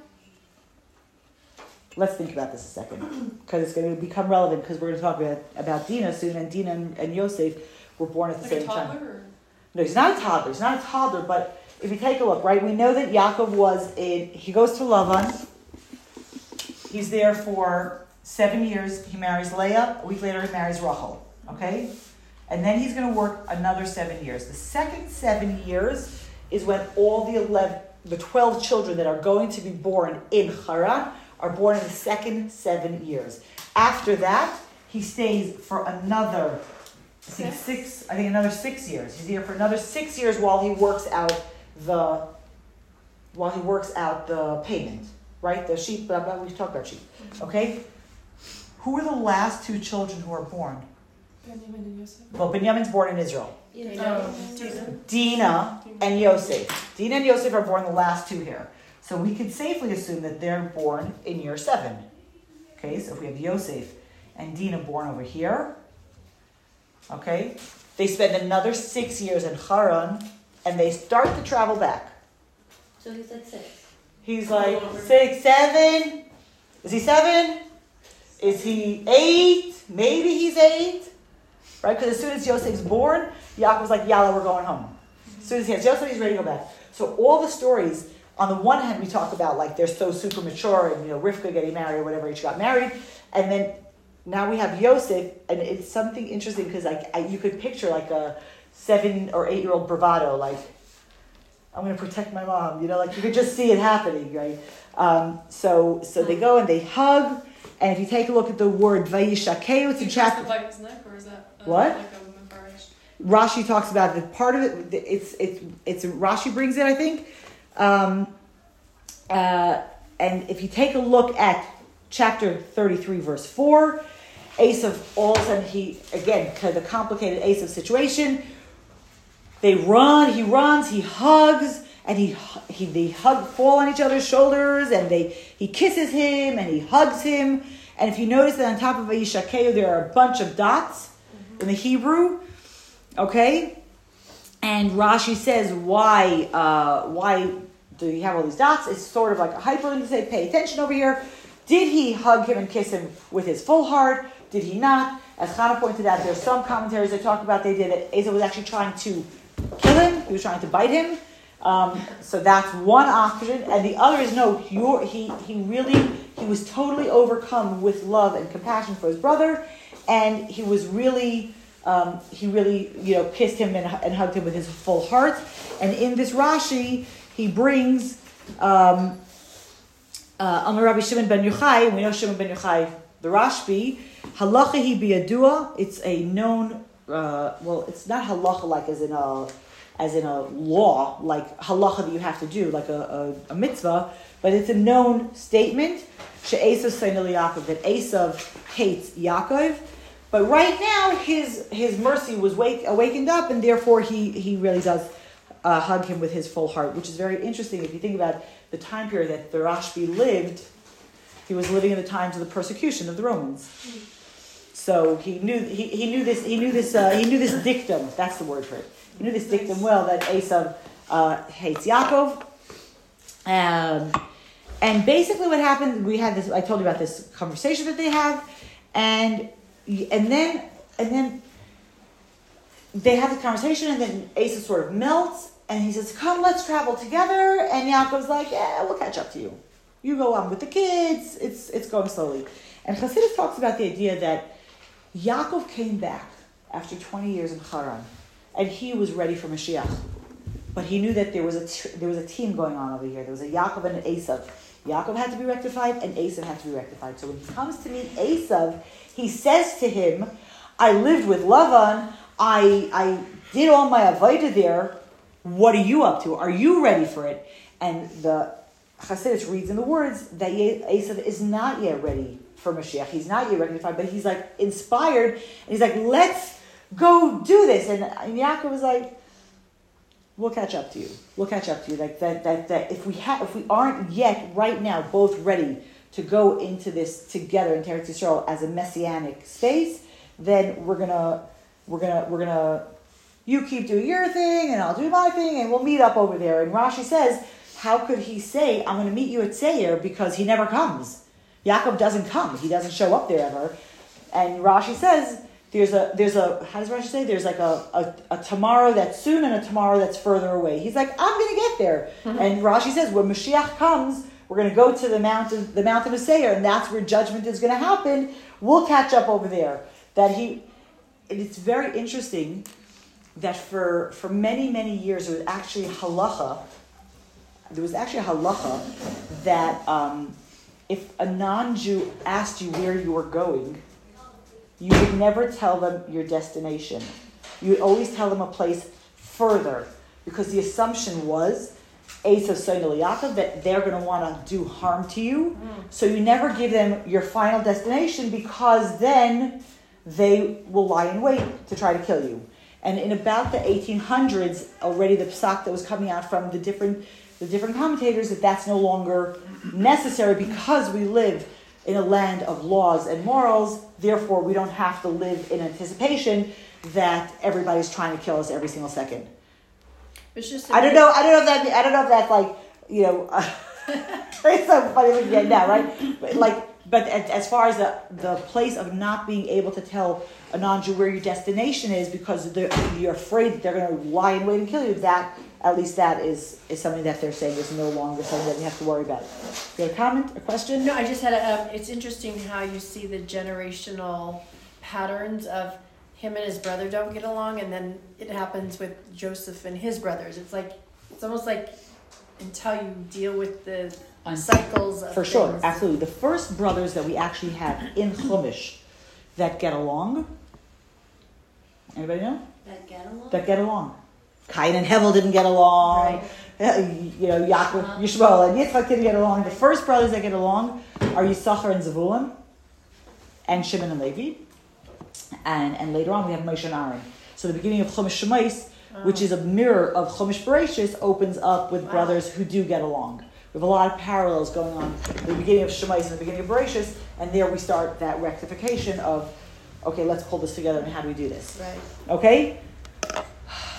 Let's think about this a second because it's going to become relevant because we're going to talk about, about Dina soon, and Dina and, and Yosef were born at the Like same time. or? No, he's not a toddler. He's not a toddler, but if you take a look, right, we know that Yaakov was in, he goes to Lavan. He's there for seven years. He marries Leah. A week later, he marries Rachel. Okay? And then he's going to work another seven years. The second seven years is when all the 11, the 12 children that are going to be born in Haran are born in the second seven years. After that, he stays for another I think six. I think another six years. He's here for another six years while he works out the while he works out the payment, right? The sheep. Blah, blah, we talked about sheep. Mm-hmm. Okay. Who are the last two children who are born? Benjamin and Yosef. Well, Benjamin's born in Israel. Tina. Dina and Yosef. Dina and Yosef are born the last two here. So we could safely assume that they're born in year seven. Okay, so if we have Yosef and Dina born over here, okay, they spend another six years in Haran and they start to travel back. So he's like six. He's like six, seven. Is he seven? Is he eight? Maybe he's eight. Right? Because as soon as Yosef's born, Yaakov's like, Yalla, we're going home. As soon as he has Joseph, he's ready to go back. So all the stories, on the one hand, we talk about like they're so super mature and you know Rivka getting married or whatever, she got married, and then now we have Yosef, and it's something interesting because like I, you could picture like a seven or eight year old bravado, like I'm going to protect my mom. You know, like you could just see it happening, right? Um, so so they go and they hug, and if you take a look at the word vayishakeu, it's in chapter. the neck, or is that uh, What? Like? Rashi talks about the part of it. It's it's it's Rashi brings it, I think. Um, uh, and if you take a look at chapter thirty-three, verse four, Esav all of a sudden he again of the complicated Esav situation. They run, he runs, he hugs, and he he they hug, fall on each other's shoulders, and they he kisses him and he hugs him. And if you notice that on top of Aishakeu there are a bunch of dots in the Hebrew, okay? And Rashi says why uh, why do you have all these dots? It's sort of like a hyperlink to say pay attention over here. Did he hug him and kiss him with his full heart? Did he not? As Hannah pointed out, there's some commentaries that talk about they did it. Asa was actually trying to kill him. He was trying to bite him. Um, so that's one option, and the other is no. He he really he was totally overcome with love and compassion for his brother, and he was really um, he really you know kissed him and, and hugged him with his full heart. And in this Rashi, he brings um, uh, Rabbi Shimon ben Yochai. We know Shimon ben Yochai, the Rashbi. Halacha hi biyadua. It's a known. Uh, well, it's not halacha like as in a as in a law, like halacha that you have to do, like a, a, a mitzvah, but it's a known statement. She'esav Yaakov, that Esav hates Yaakov. But right now, his his mercy was wake, awakened up, and therefore he, he really does uh, hug him with his full heart, which is very interesting if you think about the time period that the Rashbi lived. He was living in the times of the persecution of the Romans. So he knew he, he knew this he knew this uh, he knew this dictum. That's the word for it. He knew this dictum well that Esav uh, hates Yaakov, um, and basically, what happened? We had this. I told you about this conversation that they have, and and then and then they have the conversation, and then Asa sort of melts, and he says, "Come, let's travel together." And Yaakov's like, "Yeah, we'll catch up to you. You go on with the kids. It's it's going slowly." And Chassidus talks about the idea that Yaakov came back after twenty years in Haran, and he was ready for Mashiach, but he knew that there was a t- there was a team going on over here. There was a Yaakov and an Esav. Yaakov had to be rectified, and Esav had to be rectified. So when he comes to meet Esav, he says to him, "I lived with Lavan." I, I did all my avodah there. What are you up to? Are you ready for it? And the Chassidus reads in the words that Esav is not yet ready for Mashiach. He's not yet ready to rectified, but he's like inspired. And he's like, let's go do this. And, and Yaakov was like, we'll catch up to you. We'll catch up to you. Like that, that, that if we have, if we aren't yet right now both ready to go into this together in Teretz Yisrael as a messianic space, then we're gonna we're gonna we're gonna you keep doing your thing and I'll do my thing and we'll meet up over there. And Rashi says, how could he say I'm gonna meet you at Seir because he never comes? Yaakov doesn't come. He doesn't show up there ever. And Rashi says there's a there's a how does Rashi say there's like a, a, a tomorrow that's soon and a tomorrow that's further away. He's like I'm gonna get there. Mm-hmm. And Rashi says when Mashiach comes, we're gonna go to the mountain the mountain of Seir, and that's where judgment is gonna happen. We'll catch up over there. That he it's very interesting that for, for many, many years, there was actually halacha, there was actually a halacha that um, if a non Jew asked you where you were going, you would never tell them your destination. You would always tell them a place further because the assumption was Esav Yaakov that they're going to want to do harm to you. Mm. So you never give them your final destination because then they will lie in wait to try to kill you. And in about the 1800s, already the psak that was coming out from the different, the different commentators that that's no longer necessary because we live in a land of laws and morals. Therefore, we don't have to live in anticipation that everybody's trying to kill us every single second. It's just I don't know. I don't know if that. I don't know if that's like you know. (laughs) It's so funny looking at now, right? But like but as far as the, the place of not being able to tell a non-Jew where your destination is because you're afraid that they're going to lie in wait and kill you, that at least that is, is something that they're saying is no longer something that you have to worry about. You have a comment, a question? No, I just had a. Um, it's interesting how you see the generational patterns of him and his brother don't get along, and then it happens with Joseph and his brothers. It's like it's almost like until you deal with the cycles For sure, absolutely. The first brothers that we actually have in Chumash that get along. Anybody know? That get along. That get along. Cain and Hevel didn't get along. Right. You know, Yaakov, uh-huh. Yishmael, and Yitzchak didn't get along. The first brothers that get along are Yisachar and Zavulun, and Shimon and Levi. And, and later on, we have Moshe and Aaron. So the beginning of Chumash Shemais, which is a mirror of Chumash Bereshis, opens up with wow. brothers who do get along. We have a lot of parallels going on at the beginning of Shemais and the beginning of Bereshis, and there we start that rectification of, okay, let's pull this together and how do we do this? Right. Okay?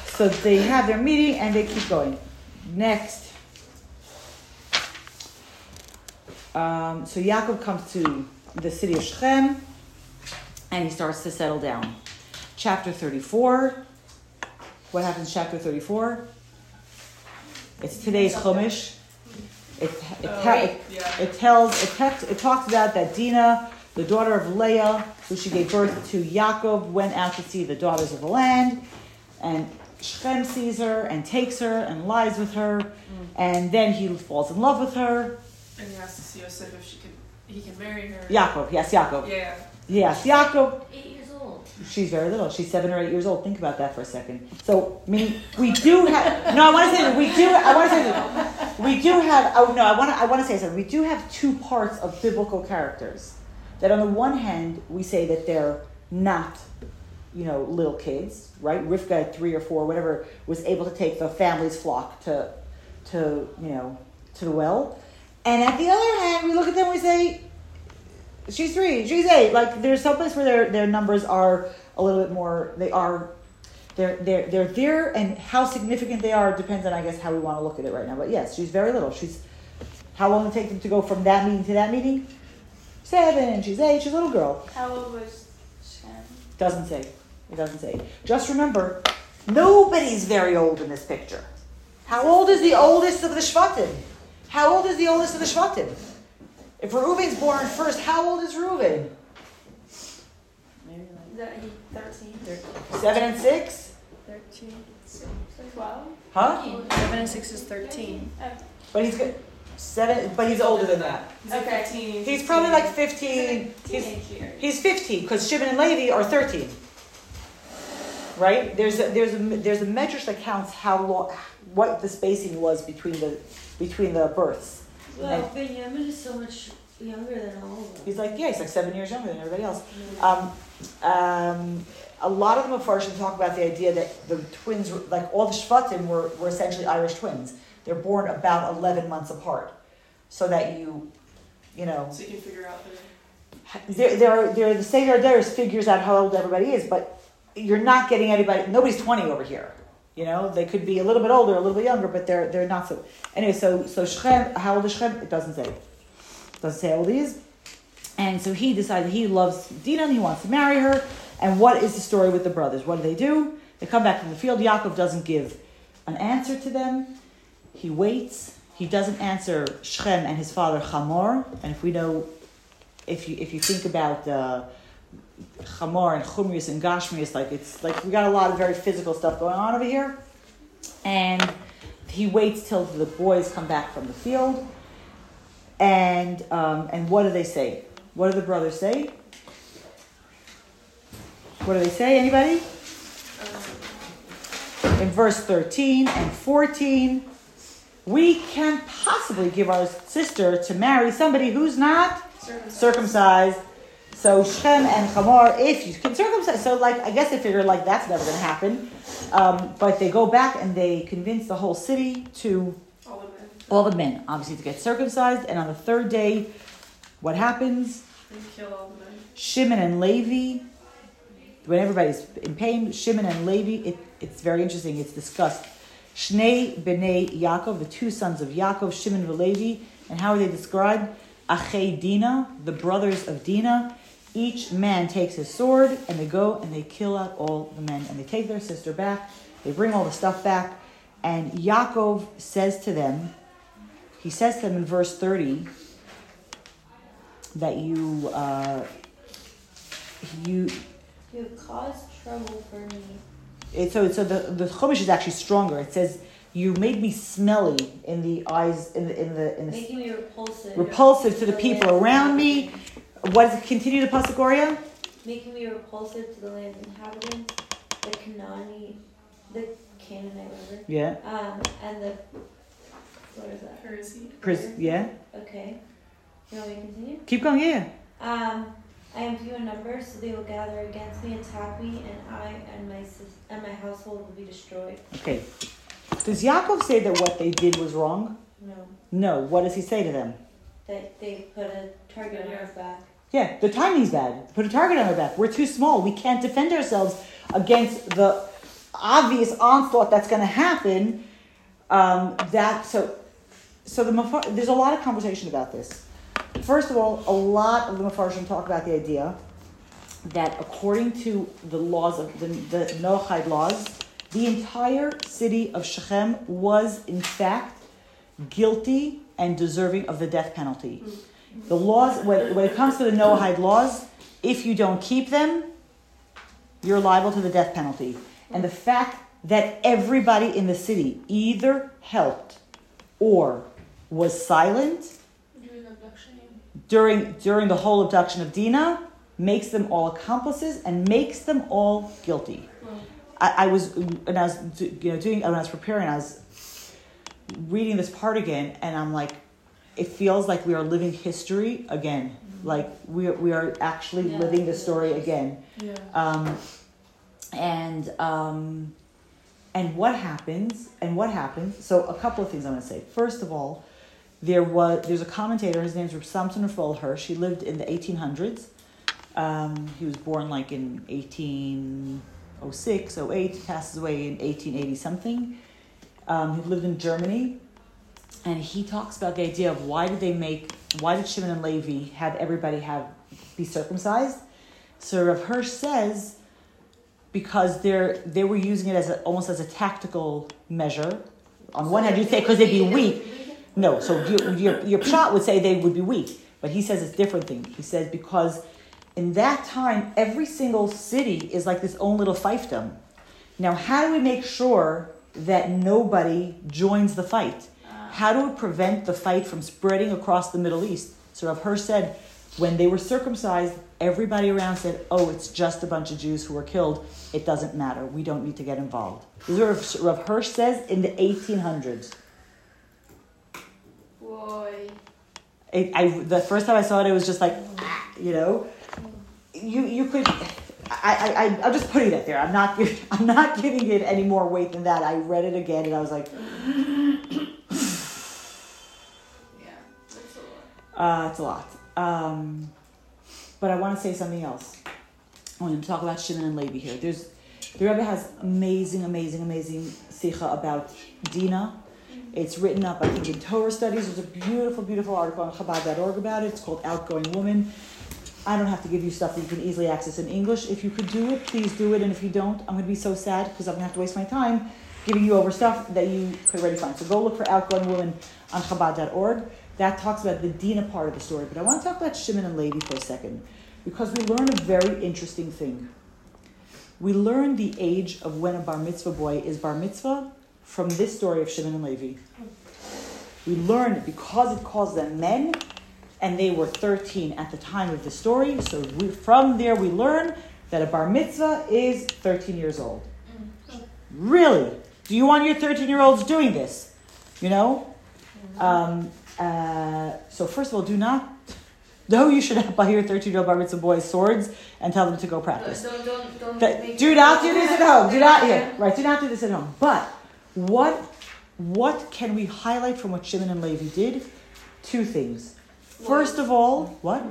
So they have their meeting and they keep going. Next. Um, so Yaakov comes to the city of Shechem and he starts to settle down. Chapter 34. What happens chapter 34? It's today's Chumash. It, it, oh, it, yeah. it tells it, text, it talks about that Dinah, the daughter of Leah, who she gave birth to Yaakov, went out to see the daughters of the land, and Shechem sees her and takes her and lies with her, mm. and then he falls in love with her. And he has to see Yosef if she can, he can marry her. Yaakov, yes, Yaakov. Yeah. Yes, Yaakov. Eight She's very little. She's seven or eight years old. Think about that for a second. So, I mean, we do have. No, I want to say that we do. I want to say that we do have. Oh no, I want to. I want to say something. We do have two parts of biblical characters. That on the one hand, we say that they're not, you know, little kids, right? Rivka three or four, whatever, was able to take the family's flock to, to you know, to the well. And at the other hand, we look at them and we say, she's three, she's eight. Like there's some place where their their numbers are a little bit more. They are. They're, they're, they're there, and how significant they are depends on, I guess, how we want to look at it right now. But yes, she's very little. She's How long did it take them to go from that meeting to that meeting? Seven. She's eight. She's a little girl. How old was Shem? Doesn't say. It doesn't say. Just remember, nobody's very old in this picture. How old is the oldest of the Shvatim? How old is the oldest of the Shvatim? If Reuben's born first, how old is Reuben? Maybe like That thirteen. Seven and six? 13. Twelve. Huh? Seven and six is 13. But he's good. Seven, but he's older than that. He's like Okay. 15. He's probably like 15. He's, Teenage years. he's 15 because Shimon and Levi are 13. Right? There's a, there's a, there's a metric that counts how long, what the spacing was between the, between the births. Well, Benjamin is so much younger than all of us. He's like, yeah, he's like seven years younger than everybody else. Um, um, a lot of the Mepharshim talk about the idea that the twins, were, like all the Shvatim, were, were essentially Irish twins. They're born about 11 months apart. So that you, you know, So you can figure out the. there, there are, there, the Seder Hadoros figures out how old everybody is, but you're not getting anybody, nobody's 20 over here. You know, they could be a little bit older, a little bit younger, but they're, they're not so. Anyway, so, so Shechem, how old is Shechem? It doesn't say. It doesn't say how old he is. And so he decides he loves Dinah and he wants to marry her. And what is the story with the brothers? What do they do? They come back from the field. Yaakov doesn't give an answer to them. He waits. He doesn't answer Shechem and his father Chamor. And if we know, if you if you think about uh, Chamor and Chumrius and Gashmius, like it's like we got a lot of very physical stuff going on over here. And he waits till the boys come back from the field. And um, and what do they say? What do the brothers say? What do they say? Anybody? In verse 13 and 14, we can't possibly give our sister to marry somebody who's not circumcised. So Shem and Chamor, if you can circumcise, so like I guess they figure like that's never going to happen. Um, but they go back and they convince the whole city to All of it. all the men, obviously, to get circumcised. And on the third day, what happens? They kill all the men. Shimon and Levi, when everybody's in pain, Shimon and Levi, it, it's very interesting. It's discussed. Shnei b'nei Yaakov, the two sons of Yaakov, Shimon and Levi, and how are they described? Achei Dina, the brothers of Dina. Each man takes his sword and they go and they kill out all the men and they take their sister back. They bring all the stuff back, and Yaakov says to them, he says to them in verse thirty that you. Uh, you You caused trouble for me. it, so so the the chumash is actually stronger. It says you made me smelly in the eyes in the in the in the Making me repulsive. repulsive to the people around me. What does it continue to Passagoria? Making me repulsive to the land's inhabitants, the Canaanite, the Canaanite, river. Yeah, Um, and the, what is that? Where is he? Pris- yeah. Okay. You want me to continue? Keep going. Yeah. Um, I am few in number, so they will gather against me, and attack me, and I and my sis- and my household will be destroyed. Okay. Does Yaakov say that what they did was wrong? No, No. What does he say to them? that they put a target on our back. Yeah, the timing's bad. Put a target on our back. We're too small. We can't defend ourselves against the obvious onslaught that's going to happen. Um, that so, so the there's a lot of conversation about this. First of all, a lot of the Mepharshim talk about the idea that according to the laws of the, the Noachide laws, the entire city of Shechem was in fact guilty and deserving of the death penalty. The laws, when, when it comes to the Noahide laws, if you don't keep them, you're liable to the death penalty. And the fact that everybody in the city either helped or was silent abduction. during during the whole abduction of Dina makes them all accomplices and makes them all guilty. I, I was and I was you know doing when I was preparing, I was reading this part again, and I'm like, it feels like we are living history again. Like we are, we are actually Yeah. living the story again. Yeah. Um, and um, and what happens? And what happens? So a couple of things I'm going to say. First of all, there was there's a commentator. His name's Samson Raphael Hirsch. He lived in the 1800s. Um, he was born like in 1806, 08. Passes away in 1880 something. Um, he lived in Germany, and he talks about the idea of why did they make why did Shimon and Levi have everybody have be circumcised? So Rav Hirsch says because they're they were using it as a, almost as a tactical measure. On one hand, you say because they'd be weak. No, so your, your, your pshat would say they would be weak, but he says it's different thing. He says because in that time, every single city is like this own little fiefdom. Now, how do we make sure that nobody joins the fight? How do we prevent the fight from spreading across the Middle East? So Rav Hirsch said, when they were circumcised, everybody around said, oh, it's just a bunch of Jews who were killed. It doesn't matter. We don't need to get involved. This is what Rav Hirsch says in the 1800s. Boy. It, I, the first time I saw it, it was just like, ah, you know, you, you could, I, I, I, I'm just putting it there. I'm not, (laughs) I'm not giving it any more weight than that. I read it again and I was like, Uh, it's a lot. Um, but I want to say something else. I want to talk about Shimon and Levi here. There's, the Rebbe has amazing, amazing, amazing sicha about Dina. It's written up, I think, in Torah studies. There's a beautiful, beautiful article on Chabad.org about it. It's called Outgoing Woman. I don't have to give you stuff that you can easily access in English. If you could do it, please do it. And if you don't, I'm going to be so sad because I'm going to have to waste my time giving you over stuff that you could already find. So go look for Outgoing Woman on Chabad.org. That talks about the Dina part of the story. But I want to talk about Shimon and Levi for a second because we learn a very interesting thing. We learn the age of when a bar mitzvah boy is bar mitzvah from this story of Shimon and Levi. We learn because it calls them men, and they were 13 at the time of the story. So we, from there, we learn that a bar mitzvah is 13 years old. Really? Do you want your 13 year olds doing this? You know? Um, uh, so, first of all, do not. (laughs) No, you should not buy your 13 year old bar mitzvah boys swords and tell them to go practice. Don't, don't, don't That- do not do this at home. Do not yeah, right. Do not do this at home. But what what can we highlight from what Shimon and Levi did? Two things. First of all, what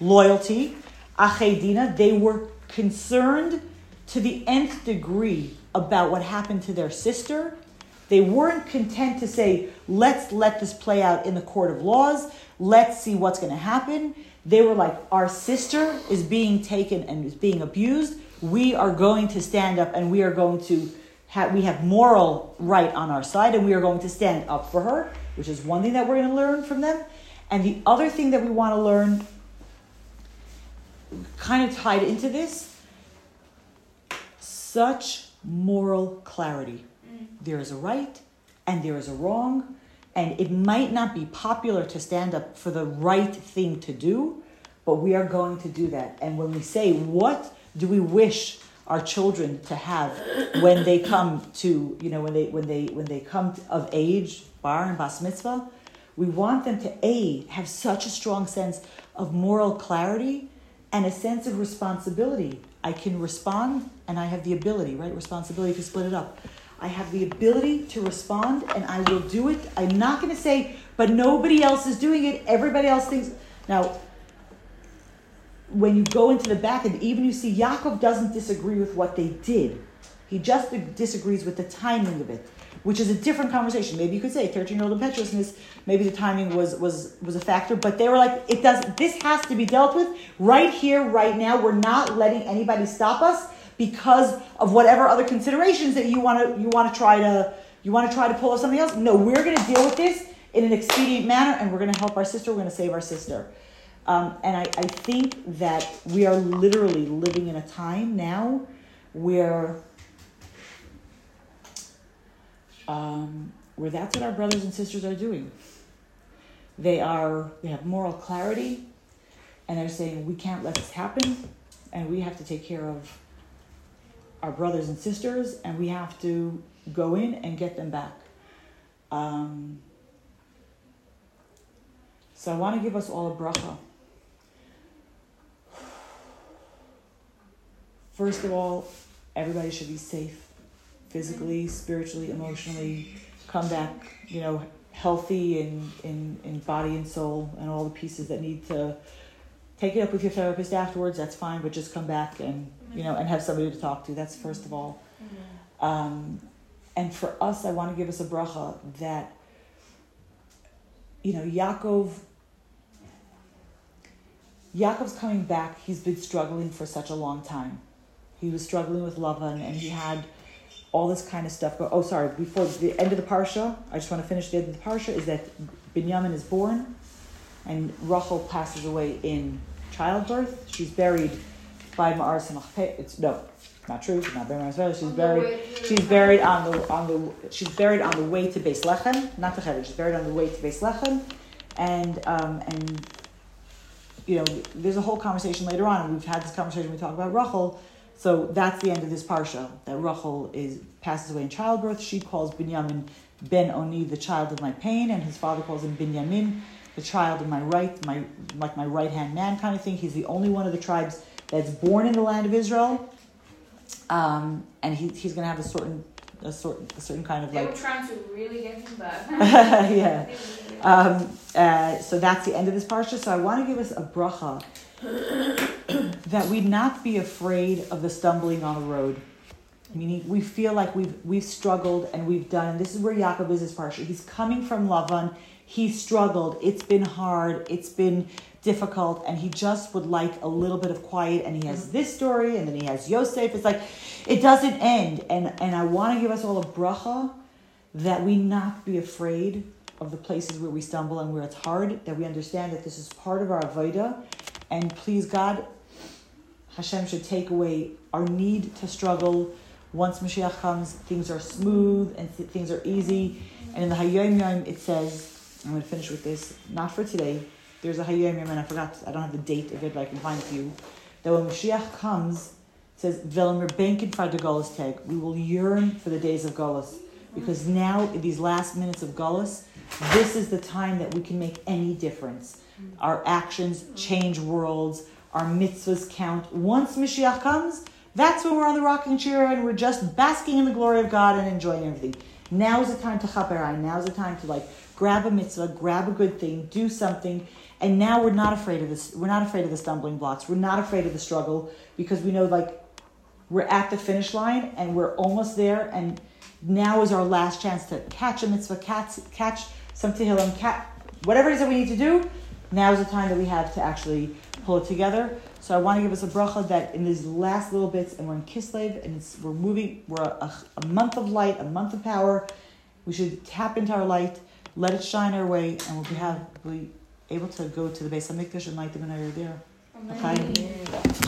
loyalty, Achei Dina. They were concerned to the nth degree about what happened to their sister. They weren't content to say, let's let this play out in the court of laws. Let's see what's going to happen. They were like, our sister is being taken and is being abused. We are going to stand up and we are going to have, we have moral right on our side and we are going to stand up for her, which is one thing that we're going to learn from them. And the other thing that we want to learn, kind of tied into this, such moral clarity. There is a right and there is a wrong, and it might not be popular to stand up for the right thing to do, but we are going to do that. And when we say, what do we wish our children to have when they come to, you know, when they when they when they come of age, bar and bas mitzvah, we want them to a have such a strong sense of moral clarity and a sense of responsibility. I can respond and I have the ability, right? Responsibility to split it up. I have the ability to respond and I will do it. I'm not going to say, but nobody else is doing it. Everybody else thinks. Now, when you go into the back and even you see Yaakov doesn't disagree with what they did. He just disagrees with the timing of it, which is a different conversation. Maybe you could say 13 year old impetuousness, maybe the timing was, was, was a factor, but they were like, it does, this has to be dealt with right here, right now. We're not letting anybody stop us because of whatever other considerations that you want to, you want to try to, you want to try to pull off something else. No, we're going to deal with this in an expedient manner and we're going to help our sister. We're going to save our sister. Um, and I, I think that we are literally living in a time now where um, where that's what our brothers and sisters are doing. They are they have moral clarity, and they're saying we can't let this happen, and we have to take care of our brothers and sisters, and we have to go in and get them back. Um, so I want to give us all a bracha. First of all, everybody should be safe physically, spiritually, emotionally, come back, you know, healthy in, in, in body and soul and all the pieces that need to take it up with your therapist afterwards, that's fine, but just come back and, you know, and have somebody to talk to. That's first of all. Um, and for us, I want to give us a bracha that you know, Yaakov. Yaakov's coming back. He's been struggling for such a long time. He was struggling with Lavan, and he had all this kind of stuff. But oh, sorry. Before the end of the parsha, I just want to finish the end of the parsha. Is that Binyamin is born, and Rachel passes away in childbirth. She's buried by Ma'aras and It's no, not true. She's not buried She's On the buried. way to- She's buried on the on the. She's buried on the way to Beis Lechem, not to Cheder. She's buried on the way to Beis Lechem, and um and. You know, there's a whole conversation later on, and we've had this conversation. We talk about Rachel, so that's the end of this parsha. That Rachel is passes away in childbirth. She calls Binyamin Ben Oni, the child of my pain, and his father calls him Binyamin, the child of my right, my like my right hand man kind of thing. He's the only one of the tribes that's born in the land of Israel, um, and he, he's going to have a certain a sort a certain kind of They like were trying to really get him back. (laughs) (laughs) yeah. Um, uh, so that's the end of this parsha. So I want to give us a bracha (coughs) that we'd not be afraid of the stumbling on the road. Meaning we feel like we've we've struggled and we've done. And this is where Yaakov is his parsha. He's coming from Lavan. He struggled. It's been hard. It's been difficult, and he just would like a little bit of quiet. And he has this story, and then he has Yosef. It's like it doesn't end. And and I want to give us all a bracha that we not be afraid of the places where we stumble and where it's hard, that we understand that this is part of our avodah, and please God, Hashem should take away our need to struggle. Once Mashiach comes, things are smooth and th- things are easy. And in the Hayom Yom, it says, I'm going to finish with this, not for today. There's a Hayom Yom, and I forgot, I don't have the date of it, but I can find it for you. That when Mashiach comes, it says, Velmer Benkin for the Golas Tag. We will yearn for the days of Golas. Because now, in these last minutes of Golas, this is the time that we can make any difference. Our actions change worlds, our mitzvahs count. Once Mashiach comes, that's when we're on the rocking chair and we're just basking in the glory of God and enjoying everything. Now is the time to chaperai. Now is the time to like grab a mitzvah, grab a good thing, do something. And now we're not afraid of this. We're not afraid of the stumbling blocks. We're not afraid of the struggle because we know like we're at the finish line and we're almost there. And now is our last chance to catch a mitzvah, catch, catch some tehillim, catch whatever it is that we need to do. Now is the time that we have to actually pull it together. So I want to give us a bracha that in these last little bits, and we're in Kislev, and we're moving, we're a, a month of light, a month of power. We should tap into our light, let it shine our way, and we'll be, have, be able to go to the Beis HaMikdash and light the menorah there. Okay?